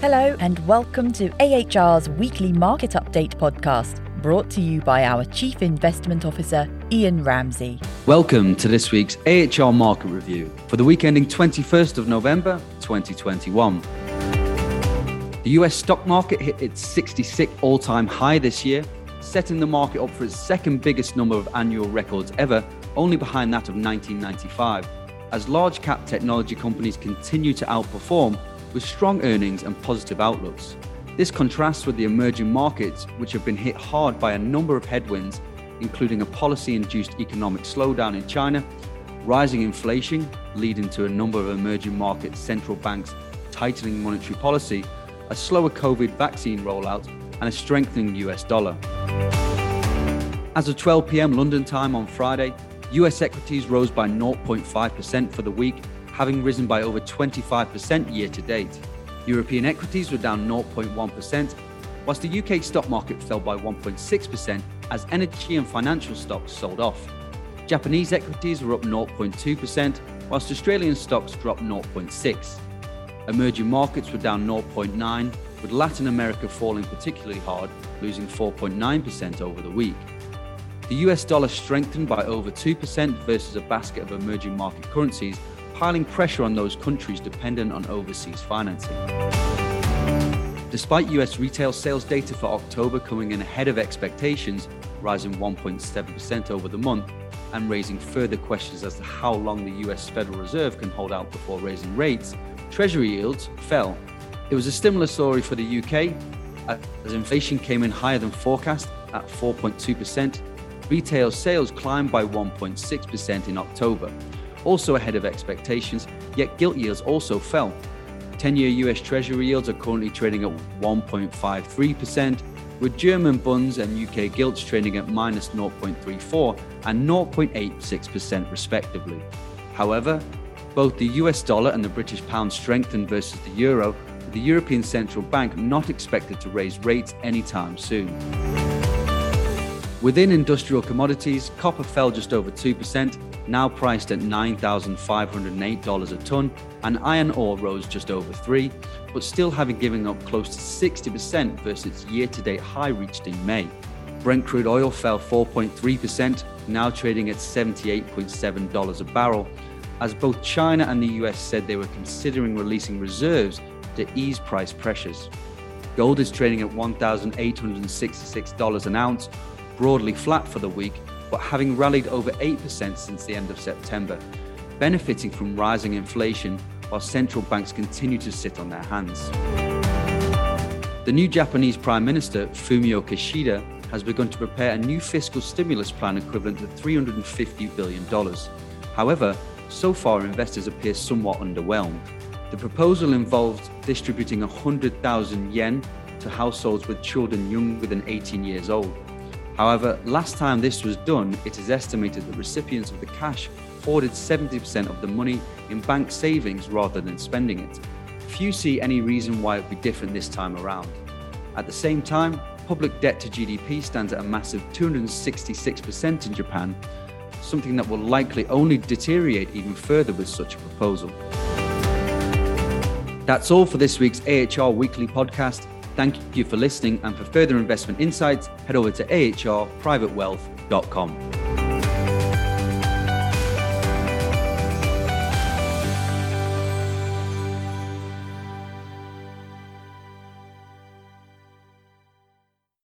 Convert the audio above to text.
Hello, and welcome to AHR's weekly market update podcast, brought to you by our Chief Investment Officer, Ian Ramsey. Welcome to this week's AHR market review for the week ending 21st of November 2021. The US stock market hit its 66th all time high this year, setting the market up for its second biggest number of annual records ever, only behind that of 1995, as large cap technology companies continue to outperform with strong earnings and positive outlooks. This contrasts with the emerging markets, which have been hit hard by a number of headwinds, including a policy induced economic slowdown in China, rising inflation, leading to a number of emerging market central banks tightening monetary policy, a slower COVID vaccine rollout, and a strengthening US dollar. As of 12 pm London time on Friday, US equities rose by 0.5% for the week having risen by over 25% year to date. European equities were down 0.1%, whilst the UK stock market fell by 1.6% as energy and financial stocks sold off. Japanese equities were up 0.2%, whilst Australian stocks dropped 0.6%. Emerging markets were down 0.9%, with Latin America falling particularly hard, losing 4.9% over the week. The US dollar strengthened by over 2% versus a basket of emerging market currencies piling pressure on those countries dependent on overseas financing. Despite US retail sales data for October coming in ahead of expectations, rising 1.7% over the month, and raising further questions as to how long the US Federal Reserve can hold out before raising rates, Treasury yields fell. It was a similar story for the UK, as inflation came in higher than forecast at 4.2%. Retail sales climbed by 1.6% in October, also ahead of expectations, yet gilt yields also fell. 10 year US Treasury yields are currently trading at 1.53%, with German bunds and UK gilts trading at minus 0.34 and 0.86% respectively. However, both the US dollar and the British pound strengthened versus the euro, with the European Central Bank not expected to raise rates anytime soon. Within industrial commodities, copper fell just over 2%, now priced at $9,508 a tonne, and iron ore rose just over 3, but still having given up close to 60% versus its year-to-date high reached in May. Brent crude oil fell 4.3%, now trading at $78.7 a barrel, as both China and the US said they were considering releasing reserves to ease price pressures. Gold is trading at $1,866 an ounce, broadly flat for the week, but having rallied over 8% since the end of September, benefiting from rising inflation while central banks continue to sit on their hands. The new Japanese Prime Minister, Fumio Kishida, has begun to prepare a new fiscal stimulus plan equivalent to $350 billion. However, so far investors appear somewhat underwhelmed. The proposal involved distributing 100,000 yen to households with children younger than 18 years old. However, last time this was done, it is estimated that recipients of the cash hoarded 70% of the money in bank savings rather than spending it. Few see any reason why it would be different this time around. At the same time, public debt to GDP stands at a massive 266% in Japan, something that will likely only deteriorate even further with such a proposal. That's all for this week's AHR Weekly podcast. Thank you for listening, and for further investment insights, head over to ahrprivatewealth.com.